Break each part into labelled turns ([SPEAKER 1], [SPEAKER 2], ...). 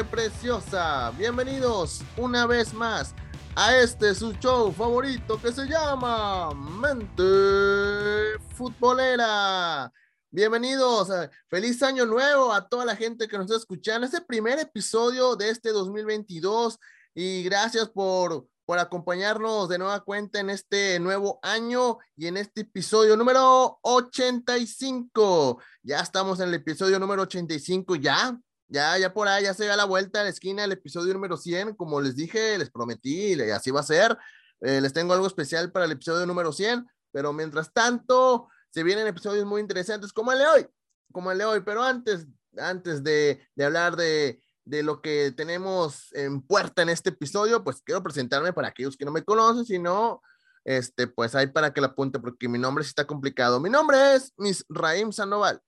[SPEAKER 1] preciosa, bienvenidos una vez más a este su show favorito que se llama Mente Futbolera. Bienvenidos, eh, feliz año nuevo a toda la gente que nos está escuchando. Este primer episodio de este 2022 y gracias por, por acompañarnos de nueva cuenta en este nuevo año y en este episodio número 85. Ya estamos en el episodio número 85, ya, ya, ya por ahí, ya se da la vuelta a la esquina del episodio número 100. Como les dije, les prometí, y así va a ser. Eh, les tengo algo especial para el episodio número 100, pero mientras tanto, se vienen episodios muy interesantes como el de hoy, como el de hoy, pero antes, antes de, hablar de, de lo que tenemos en puerta en este episodio, pues quiero presentarme para aquellos que no me conocen, si no, este, pues ahí para que la apunte, porque mi nombre sí está complicado. Mi nombre es Miss Raim Sandoval.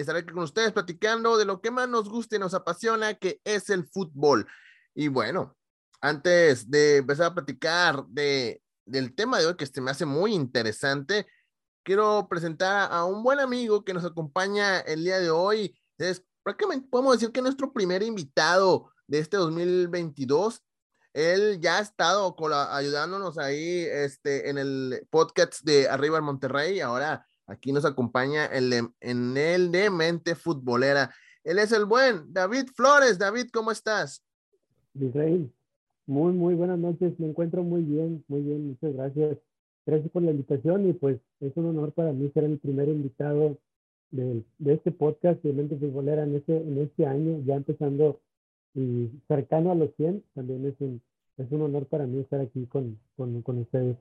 [SPEAKER 1] Estaré aquí con ustedes platicando de lo que más nos gusta y nos apasiona, que es el fútbol. Y bueno, antes de empezar a platicar de, del tema de hoy, que este me hace muy interesante, quiero presentar a un buen amigo que nos acompaña el día de hoy. Es prácticamente podemos decir que nuestro primer invitado de este 2022. Él ya ha estado ayudándonos ahí este, en el podcast de Arriba en Monterrey. Ahora aquí nos acompaña en, en el de Mente Futbolera. Él es el buen David Flores. David, ¿cómo estás?
[SPEAKER 2] Israel, muy, muy buenas noches. Me encuentro muy bien, muy bien. Muchas gracias. Gracias por la invitación y pues es un honor para mí ser el primer invitado de, de este podcast de Mente Futbolera en este, en este año, ya empezando y cercano a los 100. También es un, es un honor para mí estar aquí con, con, con ustedes.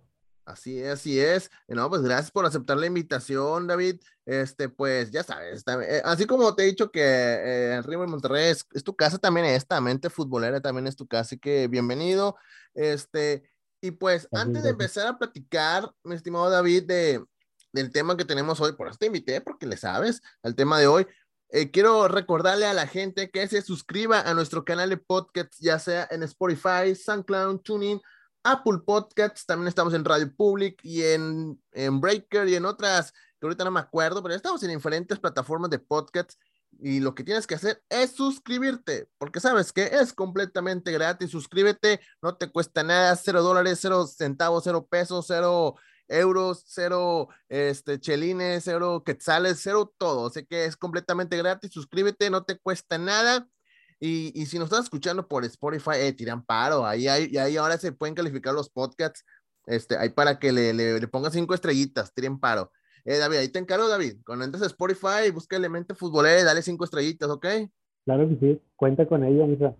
[SPEAKER 1] Así es, así es. No, pues gracias por aceptar la invitación, David. Este, pues ya sabes, eh, así como te he dicho que eh, River Monterrey es, es, tu casa, también esta mente futbolera también es tu casa, así que bienvenido. Este, y pues antes
[SPEAKER 2] es,
[SPEAKER 1] de empezar a platicar, mi estimado David, de, del tema que tenemos hoy, por eso te invité, porque le sabes al tema de hoy. eh, quiero recordarle a la gente que se suscriba a nuestro canal de podcast, ya sea en Spotify, SoundCloud, TuneIn, Apple Podcasts, también estamos en Radio Public y en, en Breaker y en otras que ahorita no me acuerdo, pero estamos en diferentes plataformas de podcasts y lo que tienes que hacer es suscribirte, porque sabes que es completamente gratis. Suscríbete, no te cuesta nada, cero dólares, cero centavos, cero pesos, cero euros, cero este, chelines, cero quetzales, cero todo. Sé que es completamente gratis. Suscríbete, no te cuesta nada. Y, y si nos estás escuchando por Spotify, eh, tiran paro. Ahí, y ahí ahora se pueden calificar los podcasts. Este, ahí para que le, le, le pongan cinco estrellitas, tiren paro. Eh, David, ahí te encargo, David. Cuando entres a Spotify, busca Elemento Futbolero dale cinco estrellitas, ¿ok?
[SPEAKER 2] Claro que sí, cuenta con ello, misa.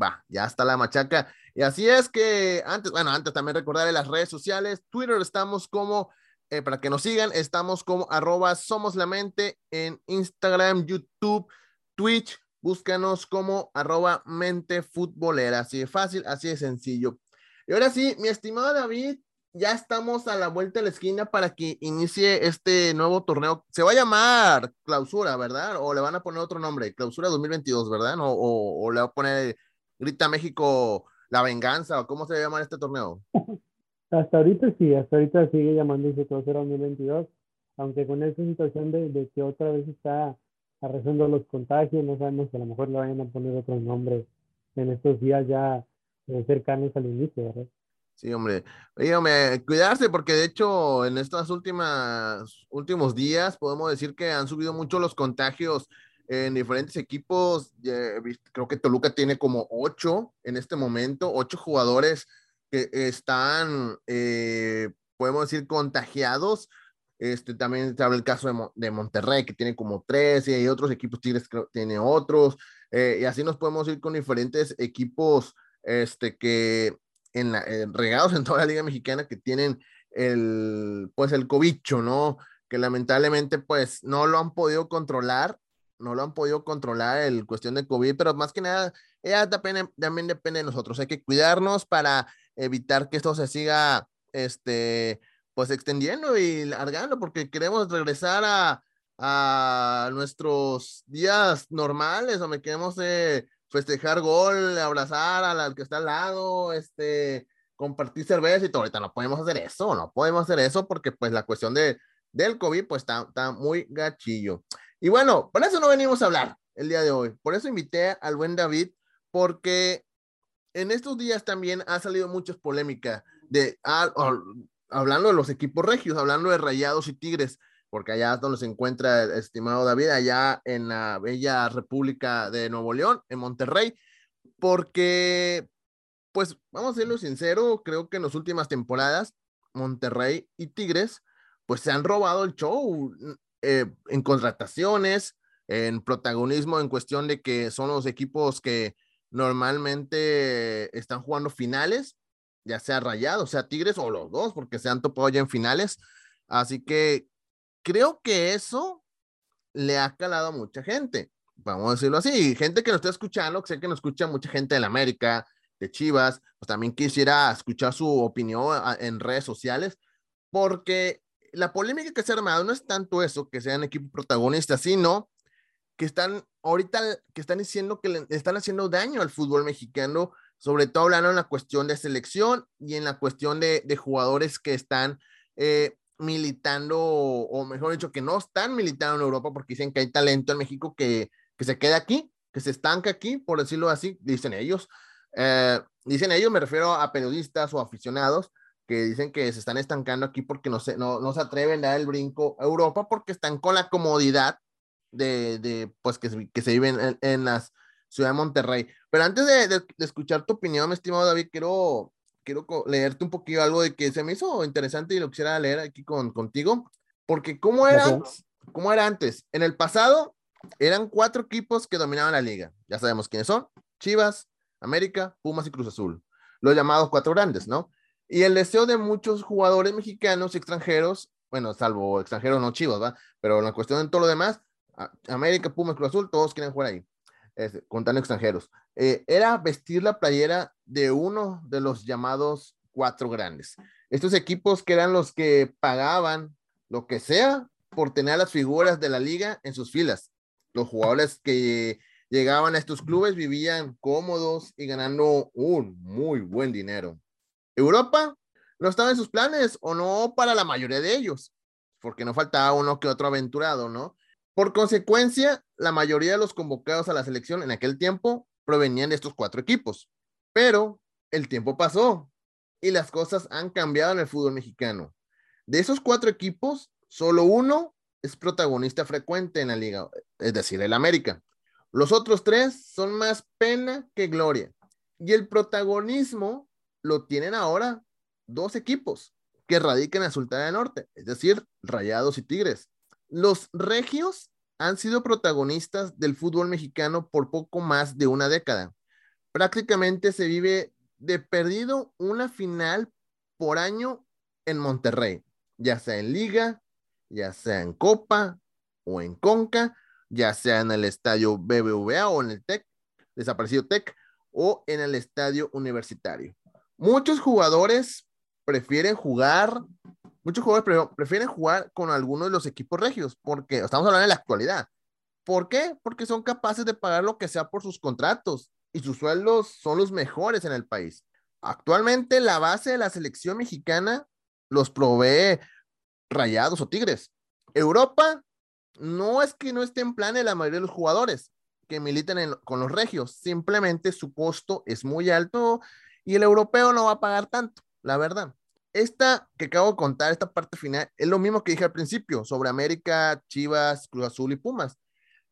[SPEAKER 1] Va, ya está la machaca. Y así es que antes, bueno, antes también recordarle las redes sociales. Twitter estamos como, eh, para que nos sigan, estamos como arroba somos la mente en Instagram, YouTube, Twitch. Búscanos como arroba mente futbolera. Así de fácil, así de sencillo. Y ahora sí, mi estimado David, ya estamos a la vuelta de la esquina para que inicie este nuevo torneo. Se va a llamar Clausura, ¿verdad? O le van a poner otro nombre, Clausura 2022, ¿verdad? O, o, le va a poner Grita México la venganza, o cómo se va a llamar este torneo.
[SPEAKER 2] Hasta ahorita sí, hasta ahorita sigue llamándose Clausura 2022, aunque con esta situación de que otra vez está arrasando los contagios, no sabemos si a lo mejor le vayan a poner otro nombre en estos días ya eh, cercanos al inicio, ¿verdad?
[SPEAKER 1] Sí, hombre. Hombre, cuidarse porque de hecho en estas últimas últimos días podemos decir que han subido mucho los contagios en diferentes equipos. Creo que Toluca tiene como ocho en este momento, ocho jugadores que están, eh, podemos decir, contagiados. Este, también se habla el caso de, Mo de, Monterrey, que tiene como tres, y hay otros equipos, Tigres creo, tiene otros, eh, y así nos podemos ir con diferentes equipos este, que en eh, regados en toda la Liga Mexicana que tienen el, pues el cobicho, ¿no? Que lamentablemente, pues, no lo han podido controlar no lo han podido controlar el cuestión de COVID, pero más que nada, ya también, también depende de nosotros. Hay que cuidarnos para evitar que esto se siga, este, pues extendiendo y largando, porque queremos regresar a, a nuestros días normales, o me queremos eh, festejar gol, abrazar al, que está al lado, este, compartir cerveza y todo. Ahorita no podemos hacer eso, no podemos hacer eso porque pues la cuestión de, del COVID pues está, está muy gachillo. Y bueno, por eso no venimos a hablar el día de hoy. Por eso invité al buen David, porque en estos días también ha salido muchas polémicas de, ah, hablando de los equipos regios, hablando de Rayados y Tigres, porque allá es donde se encuentra estimado David, allá en la bella República de Nuevo León, en Monterrey, porque, pues, vamos a serlo sincero, creo que en las últimas temporadas, Monterrey y Tigres, pues se han robado el show eh, en contrataciones, en protagonismo, en cuestión de que son los equipos que normalmente están jugando finales, ya sea Rayados, sea Tigres o los dos, porque se han topado ya en finales. Así que creo que eso le ha calado a mucha gente, vamos a decirlo así, gente que nos está escuchando, sé que nos escucha mucha gente de la América, de Chivas, pues también quisiera escuchar su opinión ah, en redes sociales, porque la polémica que se ha armado no es tanto eso, que sean equipos protagonistas, sino que están ahorita, que están diciendo que le están haciendo daño al fútbol mexicano, sobre todo hablando en la cuestión de selección y en la cuestión de, de jugadores que están eh, militando, o mejor dicho, que no están militando en Europa porque dicen que hay talento en México que, que se queda aquí, que se estanca aquí, por decirlo así, dicen ellos. Eh, dicen ellos, me refiero a periodistas o aficionados, que dicen que se están estancando aquí porque no se, no, no se atreven a dar el brinco a Europa porque están con la comodidad de, de pues, que, que se viven en, en la ciudad de Monterrey. Pero antes de, de, escuchar tu opinión, mi estimado David, quiero, quiero leerte un poquito algo de que se me hizo interesante y lo quisiera leer aquí con, contigo, porque ¿cómo era, ¿cómo era antes? En el pasado eran cuatro equipos que dominaban la liga. Ya sabemos quiénes son. Chivas, América, Pumas y Cruz Azul. Los llamados cuatro grandes, ¿no? Y el deseo de muchos jugadores mexicanos y extranjeros, bueno, salvo extranjeros no chivos, ¿va? Pero en la cuestión de todo lo demás, América, Pumas, Cruz Azul, todos quieren jugar ahí, este, contando extranjeros. Eh, era vestir la playera de uno de los llamados cuatro grandes. Estos equipos que eran los que pagaban lo que sea por tener las figuras de la liga en sus filas. Los jugadores que llegaban a estos clubes vivían cómodos y ganando un muy buen dinero. Europa no estaba en sus planes o no para la mayoría de ellos, porque no faltaba uno que otro aventurado, ¿no? Por consecuencia, la mayoría de los convocados a la selección en aquel tiempo provenían de estos cuatro equipos. Pero el tiempo pasó y las cosas han cambiado en el fútbol mexicano. De esos cuatro equipos, solo uno es protagonista frecuente en la liga, es decir, el América. Los otros tres son más pena que gloria. Y el protagonismo lo tienen ahora dos equipos que radican en Sultana del Norte, es decir, Rayados y Tigres. Los regios han sido protagonistas del fútbol mexicano por poco más de una década. Prácticamente se vive de perdido una final por año en Monterrey, ya sea en liga, ya sea en copa o en conca, ya sea en el estadio BBVA o en el TEC, desaparecido TEC, o en el estadio universitario. Muchos jugadores prefieren jugar, muchos jugadores prefieren jugar con algunos de los equipos regios, porque estamos hablando de la actualidad. ¿Por qué? Porque son capaces de pagar lo que sea por sus contratos y sus sueldos son los mejores en el país. Actualmente la base de la selección mexicana los provee Rayados o Tigres. Europa no es que no esté en plan de la mayoría de los jugadores que militan con los regios, simplemente su costo es muy alto y el europeo no va a pagar tanto, la verdad. Esta que acabo de contar, esta parte final, es lo mismo que dije al principio sobre América, Chivas, Cruz Azul y Pumas.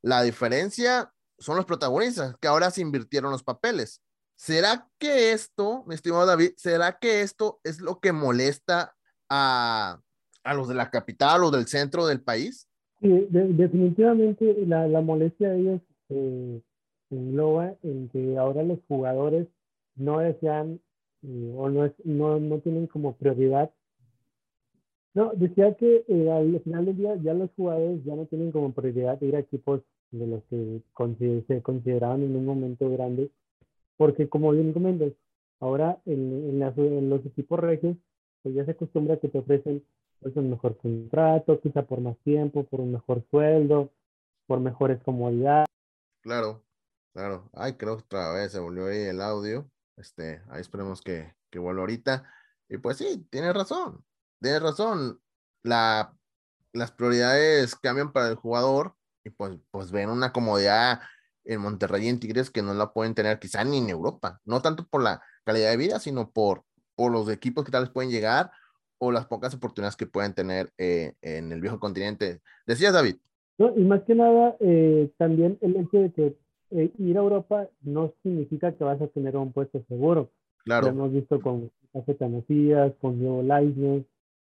[SPEAKER 1] La diferencia son los protagonistas, que ahora se invirtieron los papeles. ¿Será que esto, mi estimado David, será que esto es lo que molesta a, a los de la capital o del centro del país?
[SPEAKER 2] Sí, definitivamente la, la, molestia de ellos eh, engloba en que ahora los jugadores no desean o no, es, no, no tienen como prioridad. No, decía que eh, al final del día ya los jugadores ya no tienen como prioridad ir a equipos de los que se consideraban en un momento grande, porque como bien comentas, ahora en, en, los equipos regios, pues ya se acostumbra que te ofrecen pues, un mejor contrato, quizá por más tiempo, por un mejor sueldo, por mejores comodidades.
[SPEAKER 1] Claro, claro. Ay, creo que otra vez se volvió ahí el audio. Este, ahí esperemos que, que vuelva ahorita. Y pues sí, tienes razón, tienes razón. La, las prioridades cambian para el jugador y pues, pues ven una comodidad en Monterrey y en Tigres que no la pueden tener quizá ni en Europa, no tanto por la calidad de vida, sino por, por los equipos que tal vez pueden llegar o las pocas oportunidades que pueden tener eh, en el viejo continente. Decías, David.
[SPEAKER 2] No, y más que nada, eh, también el hecho de que eh, ir a Europa no significa que vas a tener un puesto seguro.
[SPEAKER 1] Claro.
[SPEAKER 2] Lo hemos visto con Café Macías, con Diego Lainez,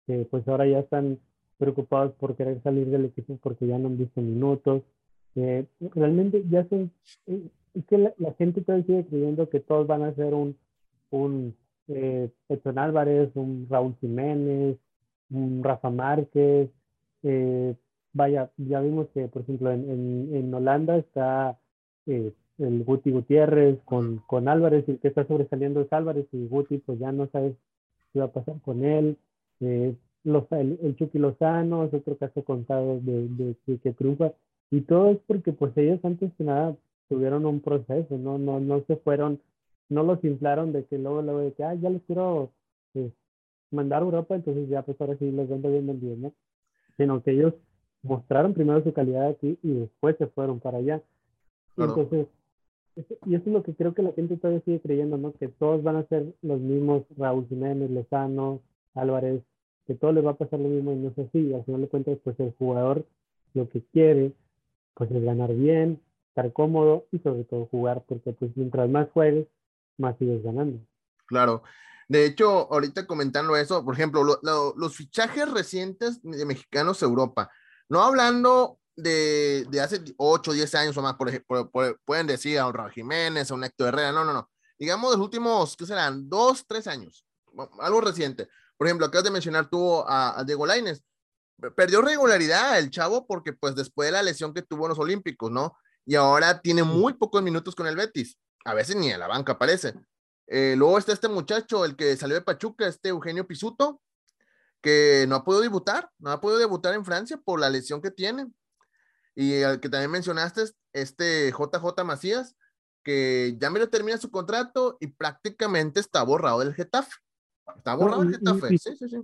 [SPEAKER 2] que pues ahora ya están preocupados por querer salir del equipo porque ya no han visto minutos. realmente ya son, es que la, gente todavía sigue creyendo que todos van a ser un, un eh, Edson Álvarez, un Raúl Jiménez, un Rafa Márquez. Eh, vaya, ya vimos que, por ejemplo, en, en, Holanda está eh, el Guti Gutiérrez con, con Álvarez, y el que está sobresaliendo es Álvarez, y Guti, pues ya no sabes qué va a pasar con él. Eh, los, el, el, Chucky Lozano es otro caso contado de, de, de, que triunfa. Y todo es porque, pues, ellos antes que nada tuvieron un proceso, no, no, no se fueron no los inflaron de que luego, luego de que, ah, ya les quiero pues, mandar a Europa, entonces ya pues ahora sí los vendo bien vendidos, ¿no? Sino que ellos mostraron primero su calidad aquí y después se fueron para allá. Entonces, y eso es lo que creo que la gente todavía sigue creyendo, ¿no? Que todos van a ser los mismos, Raúl Jiménez, Lozano, Álvarez, que todo les va a pasar lo mismo y no es así. Al final de cuentas, pues el jugador lo que quiere, pues es ganar bien, estar cómodo y sobre todo jugar, porque pues mientras más juegues, más sigues ganando.
[SPEAKER 1] Claro. De hecho, ahorita comentando eso, por ejemplo, los fichajes recientes de mexicanos a Europa, no hablando de, de hace 8, 10 años o más, por ejemplo, pueden decir a un Raúl Jiménez, a un Héctor Herrera, no, no, no. Digamos los últimos, ¿qué serán? Dos, tres años, algo reciente. Por ejemplo, acabas de mencionar tú a, a Diego Lainez. Perdió regularidad el chavo porque pues después de la lesión que tuvo en los Olímpicos, ¿no? Y ahora tiene muy pocos minutos con el Betis a veces ni a la banca aparece. Eh, luego está este muchacho, el que salió de Pachuca, este Eugenio Pisuto, que no ha podido debutar, no ha podido debutar en Francia por la lesión que tiene. Y el que también mencionaste, este JJ Macías, que ya me termina su contrato y prácticamente está borrado del Getafe. Está borrado del Getafe, sí, sí, sí.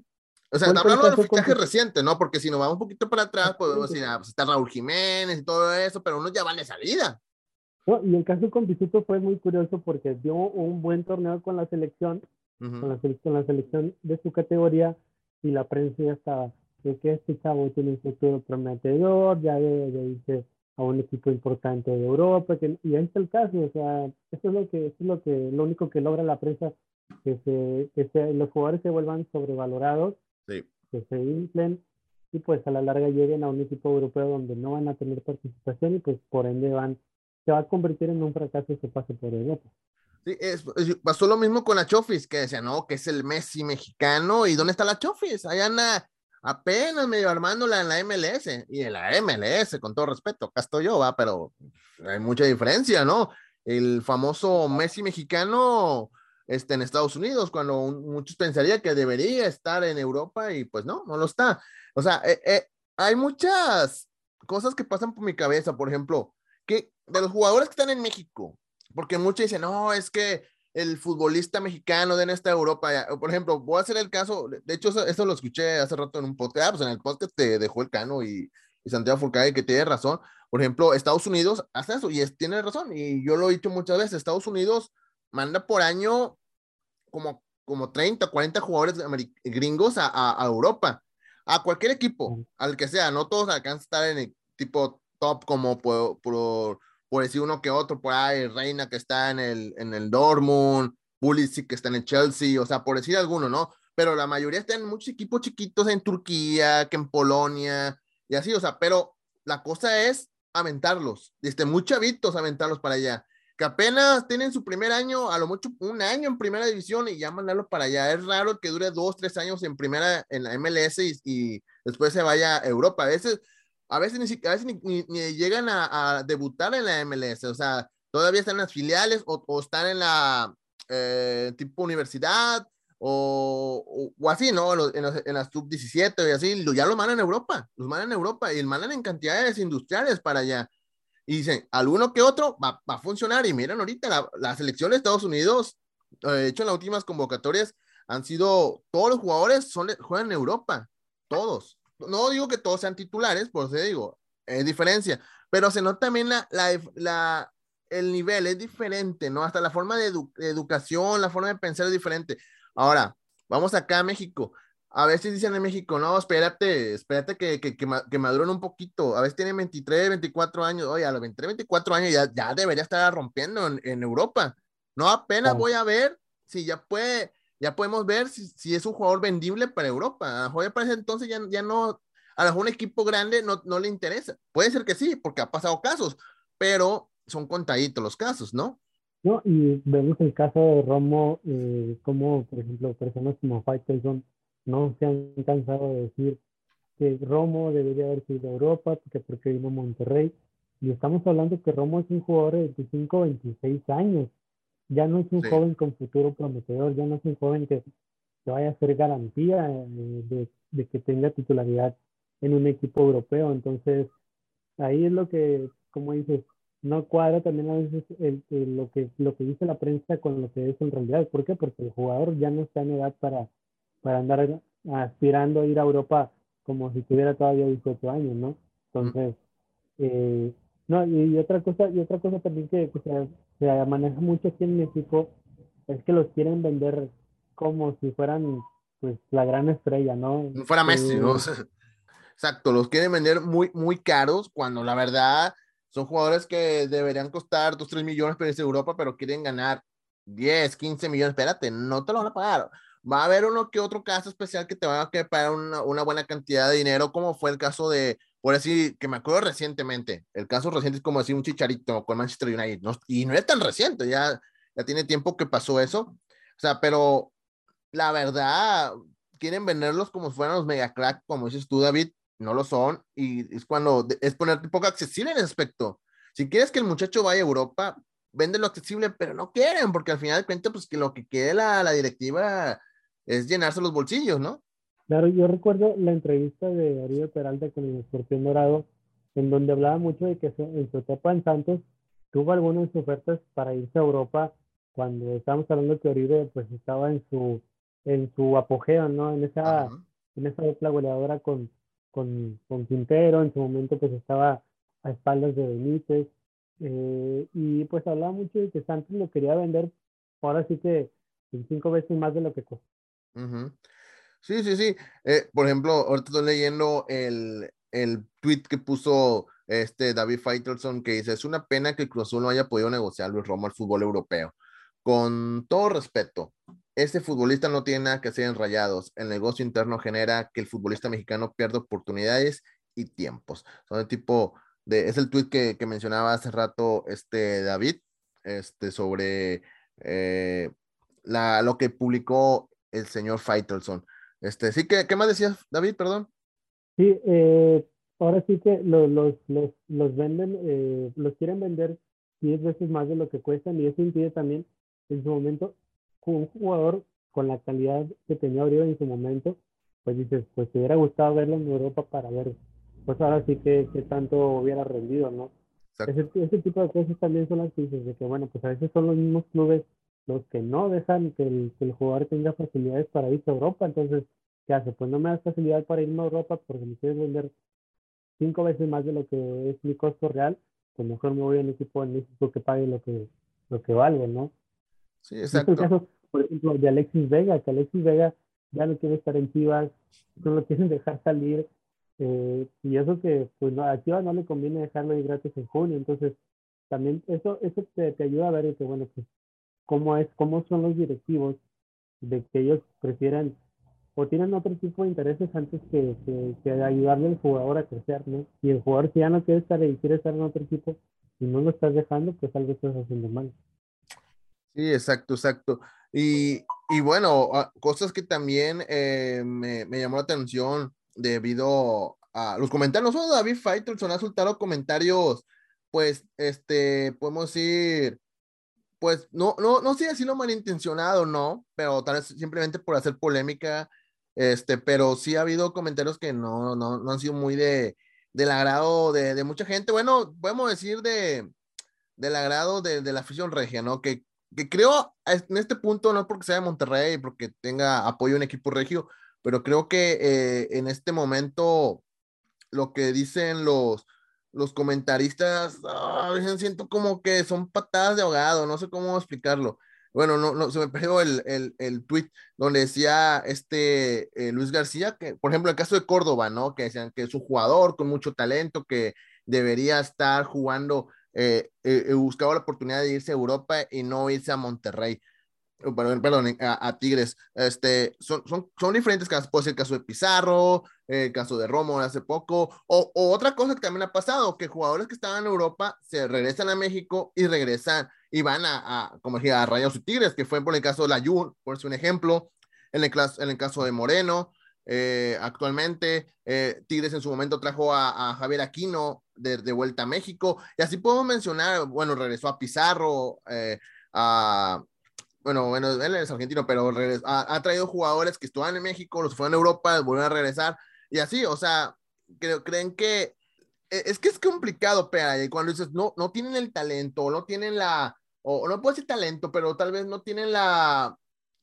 [SPEAKER 1] O sea, está hablando de fichajes recientes, ¿no? Porque si nos vamos un poquito para atrás, podemos decir, ah, pues está Raúl Jiménez y todo eso, pero uno ya van de salida
[SPEAKER 2] y el caso con Pisuto fue muy curioso porque dio un buen torneo con la selección, con, la selección de su categoría, y la prensa ya estaba de que este chavo tiene un futuro prometedor, ya debe de irse a un equipo importante de Europa, que, y ahí está el caso, o sea, eso es lo que, eso es lo que, lo único que logra la prensa, que se, que se, los jugadores se vuelvan sobrevalorados, que se inflen, y pues a la larga lleguen a un equipo europeo donde no van a tener participación y pues por ende van se va a convertir en un fracaso ese pase por Europa.
[SPEAKER 1] Sí, pasó lo mismo con la Chofis, que decía, no, que es el Messi mexicano, ¿y dónde está la Chofis? Ahí anda apenas medio armándola en la MLS, y en la MLS, con todo respeto, acá estoy yo, va, pero hay mucha diferencia, ¿no? El famoso Messi mexicano este, en Estados Unidos, cuando muchos pensarían que debería estar en Europa, y pues no, no lo está. O sea, eh, eh, hay muchas cosas que pasan por mi cabeza, por ejemplo, que de los jugadores que están en México, porque muchos dicen, no, es que el futbolista mexicano de esta Europa, por ejemplo, voy a hacer el caso, de hecho, eso, lo escuché hace rato en un podcast, ah, pues en el podcast te dejó el Cano y, y Santiago Fulcay, que tiene razón. Por ejemplo, Estados Unidos hace eso y es, tiene razón, y yo lo he dicho muchas veces, Estados Unidos manda por año como, como 30, 40 jugadores gringos a, a, Europa, a cualquier equipo, al que sea, no todos alcanzan a estar en el tipo top como por, por, por, decir uno que otro, por ahí, Reina que está en el, en el Dortmund, Pulisic que está en el Chelsea, o sea, por decir alguno, ¿no? Pero la mayoría están en muchos equipos chiquitos en Turquía, que en Polonia, y así, o sea, pero la cosa es aventarlos, desde muy chavitos aventarlos para allá, que apenas tienen su primer año, a lo mucho un año en primera división y ya mandarlos para allá. Es raro que dure dos, tres años en primera, en la MLS y, y después se vaya a Europa. A veces a veces ni, a veces ni, llegan a, debutar en la MLS, o sea, todavía están en las filiales o, están en la eh, tipo universidad o, o, así, ¿no? En, en, las sub-17 y así, ya lo mandan en Europa, los mandan en Europa y mandan en cantidades industriales para allá. Y dicen, alguno que otro va, va a funcionar. Y miren, ahorita la, la selección de Estados Unidos, eh, de hecho, en las últimas convocatorias han sido, todos los jugadores son, juegan en Europa, todos. No digo que todos sean titulares, por eso digo, es diferencia, pero se nota también la, la, la el nivel es diferente, ¿no? Hasta la forma de, de, educación, la forma de pensar es diferente. Ahora, vamos acá a México. A veces dicen en México, no, espérate, espérate que, que, que, maduren un poquito. A veces tienen 23, 24 años. Oye, a los 23, 24 años ya, ya debería estar rompiendo en, en Europa. No, apenas voy a ver si ya puede, ya podemos ver si, si, es un jugador vendible para Europa. A lo para ese entonces ya, ya no, a lo mejor un equipo grande no, no le interesa. Puede ser que sí, porque ha pasado casos, pero son contaditos los casos, ¿no?
[SPEAKER 2] No, y vemos el caso de Romo, eh, como por ejemplo personas como Faitelson no se han cansado de decir que Romo debería haber sido a Europa, porque, porque vino a Monterrey. Y estamos hablando que Romo es un jugador de 25, 26 años. Ya no es un joven con futuro prometedor, ya no es un joven que, que vaya a ser garantía eh, de, de, que tenga titularidad en un equipo europeo. Entonces, ahí es lo que, como dices, no cuadra también a veces el, lo, que, lo que dice la prensa con lo que es en realidad. ¿Por qué? Porque el jugador ya no está en edad para, para andar aspirando a ir a Europa como si tuviera todavía 18 años, ¿no? Entonces, eh, no, y, otra cosa, y otra cosa también que, se, se, maneja mucho aquí en México es que los quieren vender como si fueran pues la gran estrella, ¿no?
[SPEAKER 1] Fuera Messi, ¿no? Exacto, los quieren vender muy, muy caros cuando la verdad son jugadores que deberían costar 2, 3 millones para irse a Europa, pero quieren ganar 10, 15 millones. Espérate, no te lo van a pagar. Va a haber uno que otro caso especial que te va a pagar una, una buena cantidad de dinero, como fue el caso de, por decir, que me acuerdo recientemente. El caso reciente es como decir un chicharito con Manchester United, ¿no? y no es tan reciente, ya, ya tiene tiempo que pasó eso. O sea, pero la verdad, quieren venderlos como si fueran los mega crack, como dices tú, David, no lo son, y es cuando es ponerte poco accesible en ese aspecto. Si quieres que el muchacho vaya a Europa, lo accesible, pero no quieren, porque al final de cuentas, pues que lo que quede la, la directiva es llenarse los bolsillos, ¿no?
[SPEAKER 2] Claro, yo recuerdo la entrevista de Darío Peralta con el Escorpión Dorado, en donde hablaba mucho de que en su etapa en Santos tuvo algunas ofertas para irse a Europa cuando estábamos hablando que Oribe pues estaba en su en su apogeo, ¿no? En esa, en esa dupla goleadora con, con, con, Quintero, en su momento pues estaba a espaldas de Benítez, eh, y pues hablaba mucho de que Santos lo quería vender, ahora sí que en cinco veces más de lo que costó.
[SPEAKER 1] Sí, sí, sí. Eh, por ejemplo, ahorita estoy leyendo el, el tweet que puso este David Faitelson que dice, es una pena que Cruz Azul no haya podido negociar Luis Romo al fútbol europeo. Con todo respeto, este futbolista no tiene que hacer en rayados. El negocio interno genera que el futbolista mexicano pierda oportunidades y tiempos. Son el tipo de, es el tweet que, que mencionaba hace rato este David, este, sobre eh, la, lo que publicó el señor Faitelson. Este, sí, que, ¿qué más decías, David? Perdón.
[SPEAKER 2] Sí, eh, ahora sí que los, los, los, los venden, eh, los quieren vender 10 veces más de lo que cuestan y eso impide también en su momento un jugador con la calidad que tenía Oribe en su momento, pues dices, pues te hubiera gustado verlo en Europa para ver, pues ahora sí que, que tanto hubiera rendido, ¿no? Ese, ese, tipo de cosas también son las que dices, de que bueno, pues a veces son los mismos clubes los que no dejan que el, que el jugador tenga facilidades para irse a Europa, entonces, ¿qué hace? Pues no me das facilidad para irme a Europa porque me quieres vender cinco veces más de lo que es mi costo real, pues mejor me voy a un equipo en México que pague lo que, lo que valgo, ¿no?
[SPEAKER 1] Sí, exacto.
[SPEAKER 2] Es el caso, por ejemplo, de Alexis Vega, que Alexis Vega ya no quiere estar en Chivas, no lo quieren dejar salir, eh, y eso que pues no, a Chivas no le conviene dejarlo ir gratis en junio, entonces también eso, eso te, te ayuda a ver que bueno, pues cómo es, cómo son los directivos de que ellos prefieren o tienen otro tipo de intereses antes que, que, ayudarle al jugador a crecer, ¿no? Y el jugador si ya no quiere estar y quiere estar en otro equipo y no lo estás dejando, pues algo estás haciendo mal.
[SPEAKER 1] Sí, exacto, exacto. Y, y bueno, ah, cosas que también eh, me, me, llamó la atención debido a los comentarios, no solo David Faitelson ha soltado comentarios, pues, este, podemos decir, pues, no, no, no sé si lo malintencionado, no, pero tal vez simplemente por hacer polémica, este, pero sí ha habido comentarios que no, no, no han sido muy de, del agrado de, mucha gente, bueno, podemos decir de, del agrado de, de la afición regia, ¿no? Que, que creo en este punto, no porque sea de Monterrey, porque tenga apoyo en equipo regio, pero creo que eh, en este momento lo que dicen los, los comentaristas, ah, siento como que son patadas de ahogado, no sé cómo explicarlo. Bueno, no, no se me perdió el, el, el tweet donde decía este eh, Luis García, que por ejemplo el caso de Córdoba, ¿no? Que decían que es un jugador con mucho talento, que debería estar jugando, eh, eh, buscaba la oportunidad de irse a Europa y no irse a Monterrey perdón, perdón a, Tigres, este, son, son, son diferentes casos, puede ser el caso de Pizarro, el caso de Romo hace poco, o, otra cosa que también ha pasado, que jugadores que estaban en Europa se regresan a México y regresan y van a, como dije, a Rayos y Tigres, que fue por el caso de la Jun, por ser un ejemplo, en el, en el caso de Moreno, eh, actualmente eh, Tigres en su momento trajo a, Javier Aquino de, de, vuelta a México, y así podemos mencionar, bueno, regresó a Pizarro, eh, a bueno, bueno, él es argentino, pero ha, ha, traído jugadores que estaban en México, los fueron a Europa, vuelven a regresar, y así, o sea, creo, creen que e, es que es complicado, pero cuando dices, no, no tienen el talento, no tienen la, o no puede ser talento, pero tal vez no tienen la,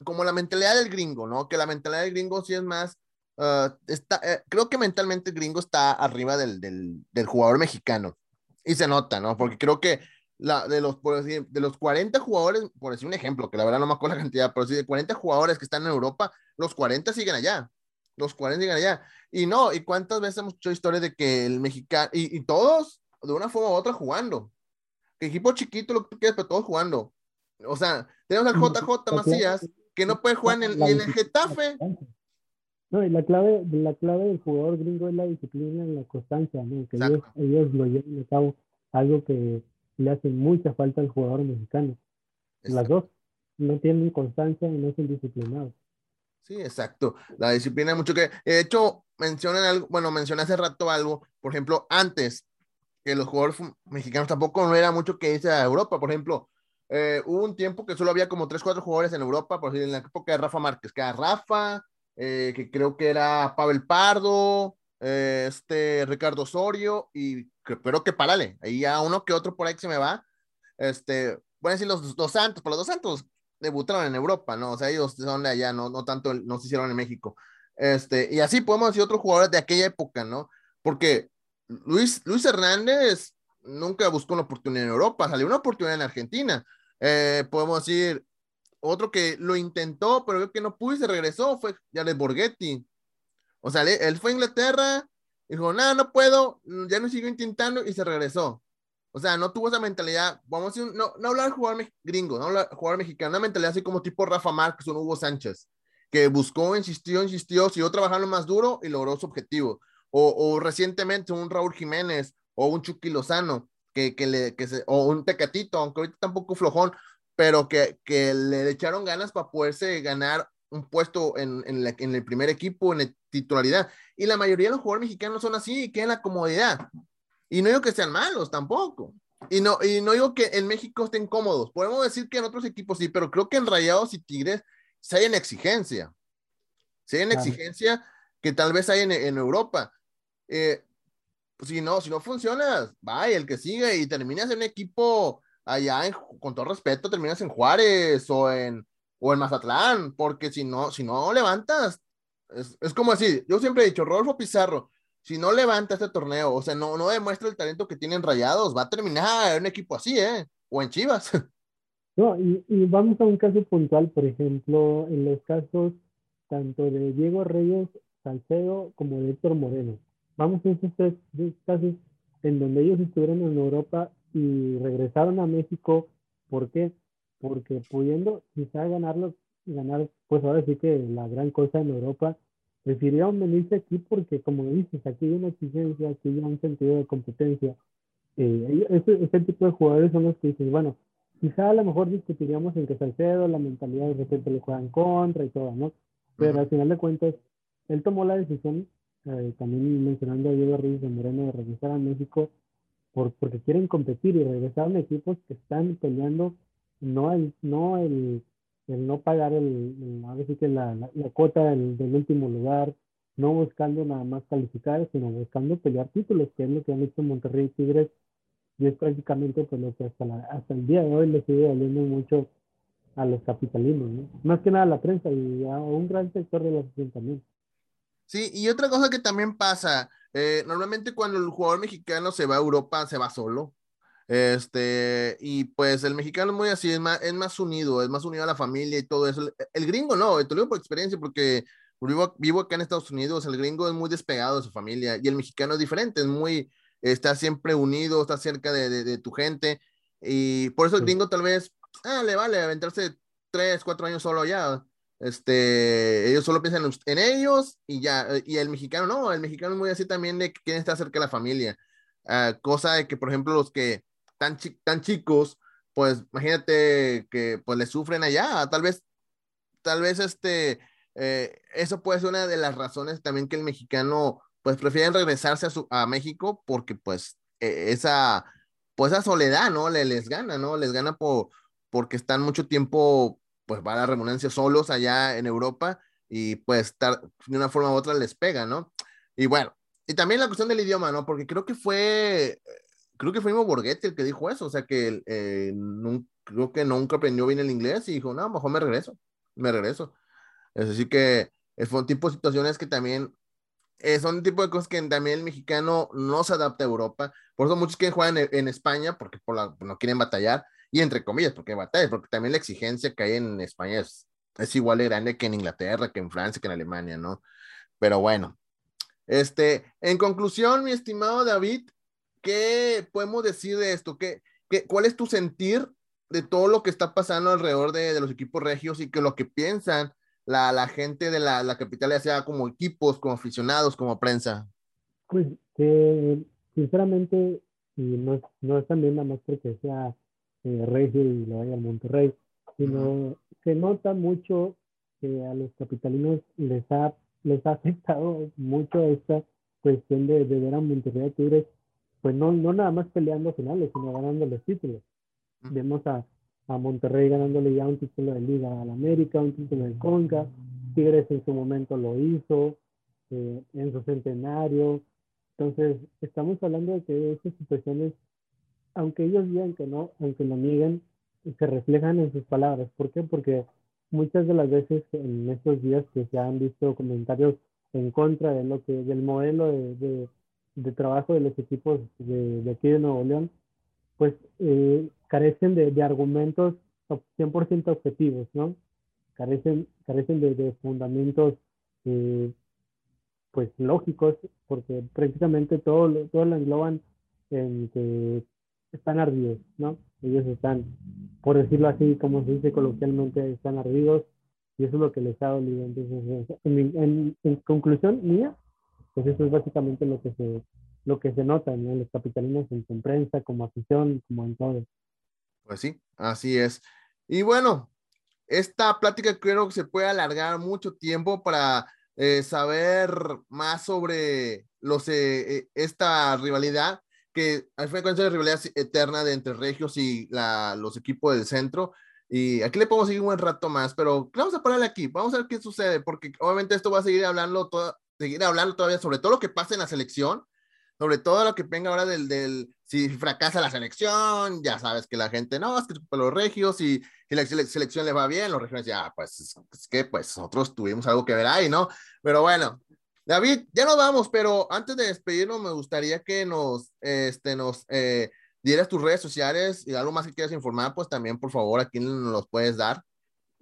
[SPEAKER 1] como la mentalidad del gringo, ¿no? Que la mentalidad del gringo sí es más, uh, está, eh, creo que mentalmente el gringo está arriba del, del, del jugador mexicano, y se nota, ¿no? Porque creo que la, de, los, por decir, de los 40 jugadores, por decir un ejemplo, que la verdad no me acuerdo la cantidad, pero sí de 40 jugadores que están en Europa, los 40 siguen allá. Los 40 siguen allá. Y no, ¿y cuántas veces hemos hecho historias de que el mexicano, y, y, todos de una forma u otra jugando? Que equipo chiquito, lo que tú quieras, pero todos jugando. O sea, tenemos al JJ Macías, que no puede jugar en, en el Getafe.
[SPEAKER 2] No, y la clave, la clave del jugador gringo es la disciplina y la constancia, ¿no? Que ellos, ellos, lo llevan a cabo. Algo que le hace mucha falta al jugador mexicano. Las dos no tienen constancia y no son disciplinados.
[SPEAKER 1] Sí, exacto. La disciplina mucho que, de hecho, mencionan algo, bueno, mencioné hace rato algo, por ejemplo, antes, que los jugadores mexicanos tampoco no era mucho que irse a Europa, por ejemplo, eh, hubo un tiempo que solo había como tres, cuatro jugadores en Europa, por decir, en la época de Rafa Márquez, que era Rafa, eh, que creo que era Pavel Pardo, eh, este Ricardo Osorio y creo que parale, ahí a uno que otro por ahí que se me va, este, voy a decir los dos santos, pero los dos santos debutaron en Europa, ¿no? O sea, ellos son de allá, no, no tanto, no se hicieron en México. Este, y así podemos decir otros jugadores de aquella época, ¿no? Porque Luis, Luis Hernández nunca buscó una oportunidad en Europa, salió una oportunidad en Argentina. Eh, podemos decir, otro que lo intentó, pero que no pudo y se regresó, fue Jared Borghetti. O sea, él fue a Inglaterra, dijo, nada, no puedo, ya no siguió intentando y se regresó. O sea, no tuvo esa mentalidad, vamos a decir, no, no hablar jugador gringo, no hablar jugador mexicano, una mentalidad así como tipo Rafa Márquez o Hugo Sánchez, que buscó, insistió, insistió, siguió trabajando más duro y logró su objetivo. O, o recientemente un Raúl Jiménez o un Chucky Lozano, que, que le, que se, o un Tecatito, aunque ahorita tampoco flojón, pero que, que le echaron ganas para poderse ganar un puesto en, en, en, el primer equipo, en la titularidad. Y la mayoría de los jugadores mexicanos son así, que en la comodidad. Y no digo que sean malos tampoco. Y no, y no digo que en México estén cómodos. Podemos decir que en otros equipos sí, pero creo que en Rayados y Tigres se hay en exigencia. Se hay en exigencia que tal vez hay en, en Europa. Eh, si no, si no funciona, vaya, el que sigue y terminas en un equipo allá, en, con todo respeto, terminas en Juárez o en, o en Mazatlán, porque si no, si no levantas, es, es como así, yo siempre he dicho, Rodolfo Pizarro, si no levanta este torneo, o sea, no, no demuestra el talento que tienen rayados, va a terminar en un equipo así, ¿eh? O en Chivas.
[SPEAKER 2] No, y, y vamos a un caso puntual, por ejemplo, en los casos tanto de Diego Reyes Salcedo como de Héctor Moreno. Vamos a esos tres casos en donde ellos estuvieron en Europa y regresaron a México. ¿Por qué? porque pudiendo quizá ganarlo, ganar, pues ahora sí que la gran cosa en Europa, prefirieron venirse aquí porque, como dices, aquí hay una exigencia, aquí hay un sentido de competencia. Eh, este, este, tipo de jugadores son los que dicen, bueno, quizá a lo mejor discutiríamos en que Salcedo, la mentalidad de repente le juegan contra y todo, ¿no? Pero al final de cuentas, él tomó la decisión eh, también mencionando a Diego Ruiz de Moreno de regresar a México por, porque quieren competir y regresar a equipos que están peleando no el, no el, el no pagar el, veces que la, la, cuota del, del, último lugar, no buscando nada más calificar, sino buscando pelear títulos, que es lo que han hecho Monterrey Tigres, y es prácticamente pues lo que hasta, hasta el día de hoy le sigue doliendo mucho a los capitalinos, ¿no? Más que nada a la prensa y a un gran sector de sociedad también.
[SPEAKER 1] Sí, y otra cosa que también pasa, eh, normalmente cuando el jugador mexicano se va a Europa, se va solo. Este, y pues el mexicano es muy así, es más, es más unido, es más unido a la familia y todo eso. El, gringo no, te lo digo por experiencia, porque vivo, vivo acá en Estados Unidos, el gringo es muy despegado de su familia y el mexicano es diferente, es muy, está siempre unido, está cerca de, de, tu gente. Y por eso el gringo tal vez, ah, le vale aventarse tres, cuatro años solo allá. Este, ellos solo piensan en, ellos y ya, y el mexicano no, el mexicano es muy así también de quién está cerca de la familia. Uh, cosa de que, por ejemplo, los que tan, tan chicos, pues imagínate que pues le sufren allá, tal vez, tal vez este, eh, eso puede ser una de las razones también que el mexicano pues prefieren regresarse a, su, a México porque pues e, esa, pues esa soledad, ¿no? Le, les gana, ¿no? Les gana por, porque están mucho tiempo pues va a la remunencia solos allá en Europa y pues estar de una forma u otra les pega, ¿no? Y bueno, y también la cuestión del idioma, ¿no? Porque creo que fue, creo que fue Imo Borghetti el que dijo eso, o sea que eh, creo que nunca aprendió bien el inglés y dijo, no, mejor me regreso, me regreso. Es decir que fue un tipo de situaciones que también eh, son un tipo de cosas que también el mexicano no se adapta a Europa. Por eso muchos quieren jugar en, España porque por la, no quieren batallar y entre comillas, porque batalla, porque también la exigencia que hay en España es, es igual de grande que en Inglaterra, que en Francia, que en Alemania, ¿no? Pero bueno, este, en conclusión, mi estimado David, ¿qué podemos decir de esto? ¿Qué, qué, ¿Cuál es tu sentir de todo lo que está pasando alrededor de, de los equipos regios y que lo que piensan la, la gente de la, la, capital, ya sea como equipos, como aficionados, como prensa?
[SPEAKER 2] Pues que sinceramente, y no, no es también nada más porque sea eh, Regio y le vaya al Monterrey, sino se nota mucho que a los capitalinos les ha, les ha afectado mucho esta cuestión de, de ver a Monterrey a Tigres, pues no, no nada más peleando finales, sino ganando los títulos. Vemos a, a Monterrey ganándole ya un título de Liga al América, un título de Conca, Tigres en su momento lo hizo, eh, en su centenario. Entonces, estamos hablando de que esas situaciones aunque ellos digan que no, aunque lo nieguen, se reflejan en sus palabras. ¿Por qué? Porque muchas de las veces en estos días que se han visto comentarios en contra de lo que, del modelo de, de, trabajo de los equipos de, de, aquí de Nuevo León, pues eh, carecen de, de, argumentos 100% objetivos, ¿no? Carecen, carecen de, fundamentos eh, pues lógicos, porque prácticamente todo, todo lo engloban en que están ardidos, ¿no? Ellos están, por decirlo así, como se dice coloquialmente, están ardidos y eso es lo que les ha dolido. Entonces, en, conclusión mía, pues eso es básicamente lo que se, lo que se nota en los capitalinos en, prensa, como afición, como en todo.
[SPEAKER 1] Pues sí, así es. Y bueno, esta plática creo que se puede alargar mucho tiempo para eh, saber más sobre los, eh, eh, esta rivalidad que al fin de rivalidad eterna entre Regios y la, los equipos del centro. Y aquí le podemos seguir un buen rato más, pero vamos a pararle aquí, vamos a ver qué sucede, porque obviamente esto va a seguir hablando, todo, seguir hablando todavía sobre todo lo que pasa en la selección, sobre todo lo que venga ahora del, del si fracasa la selección, ya sabes que la gente, no, es que los regios, y si la selección le va bien, los regios ya, ah, pues es que pues nosotros tuvimos algo que ver ahí, ¿no? Pero bueno, David, ya nos vamos, pero antes de despedirnos, me gustaría que nos, este, nos eh, dieras tus redes sociales y algo más que quieras informar, pues también, por favor, aquí nos los puedes dar.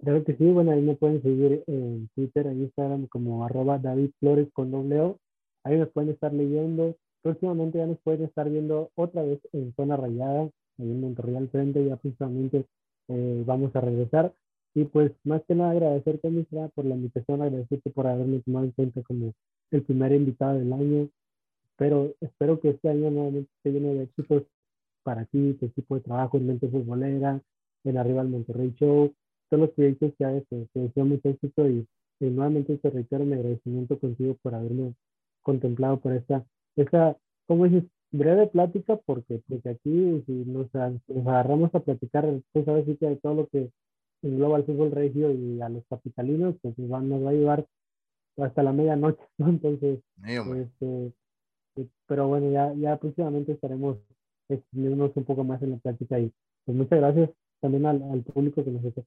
[SPEAKER 2] Claro que sí, bueno, ahí me pueden seguir en Twitter, en Instagram como arroba David Flores con doble Ahí nos pueden estar leyendo. Próximamente ya nos pueden estar viendo otra vez en Zona Rayada, ahí en Monterrey al frente, ya precisamente eh, vamos a regresar. Y pues más que nada agradecerte, Misra, por la invitación, agradecerte por haberme tomado en cuenta como el primer invitado del año. Pero espero que este año nuevamente esté lleno de éxitos para ti, tu equipo de trabajo en Mente Futbolera, en Arriba al Monterrey Show, todos los proyectos que haces, te, deseo mucho éxito y, nuevamente te reitero mi agradecimiento contigo por haberme contemplado por esta, esta, como dices, breve plática, porque, porque aquí si nos, agarramos a platicar, pues ahora sí que de todo lo que engloba al fútbol regio y a los capitalinos, pues nos va, nos va a llevar hasta la medianoche, ¿no? Entonces, este, eh, pero bueno, ya, ya próximamente estaremos extendiéndonos un poco más en la plática y pues muchas gracias también al, público que nos está.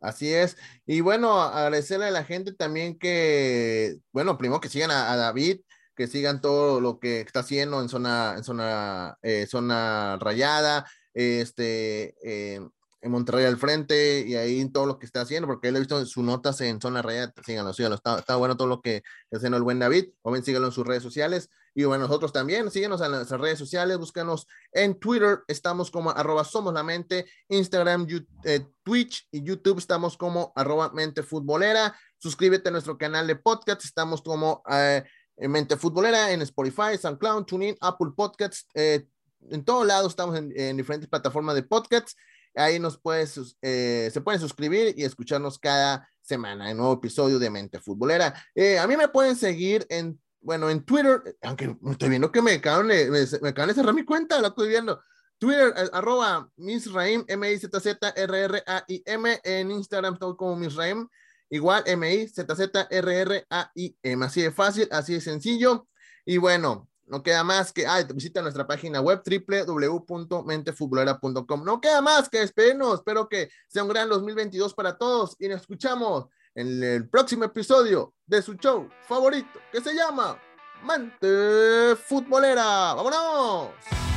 [SPEAKER 1] Así es. Y bueno, agradecerle a la gente también que, bueno, primero que sigan a, David, que sigan todo lo que está haciendo en zona, en zona, eh, zona rayada, este, eh, en Monterrey al frente y ahí todo lo que está haciendo, porque él ha visto sus notas en zona rayada, síganlo, síganlo, está, está bueno todo lo que está haciendo el buen David, o bien síganlo en sus redes sociales, y bueno, nosotros también, síguenos en nuestras redes sociales, búscanos en Twitter, estamos como arroba somos la mente, Instagram, eh, Twitch y YouTube estamos como arroba mente futbolera, suscríbete a nuestro canal de podcast, estamos como eh, mente futbolera en Spotify, SoundCloud, TuneIn, Apple Podcasts, eh, en todos lados estamos en, en diferentes plataformas de podcasts, Ahí nos puedes, eh, se pueden suscribir y escucharnos cada semana en nuevo episodio de Mente Futbolera. Eh, a mí me pueden seguir en, bueno, en Twitter, aunque estoy viendo que me acaban de, me, acaban de cerrar mi cuenta, la estoy viendo. Twitter, eh, arroba Misraim, M-I-Z-Z-R-R-A-I-M. En Instagram estoy como Misraim, igual M-I-Z-Z-R-R-A-I-M. Así de fácil, así de sencillo. Y bueno, no queda más que, ah, visita nuestra página web www.mentefutbolera.com. No queda más que despedirnos. Espero que sea un gran 2022 para todos y nos escuchamos en el próximo episodio de su show favorito que se llama Mente Futbolera. ¡Vámonos!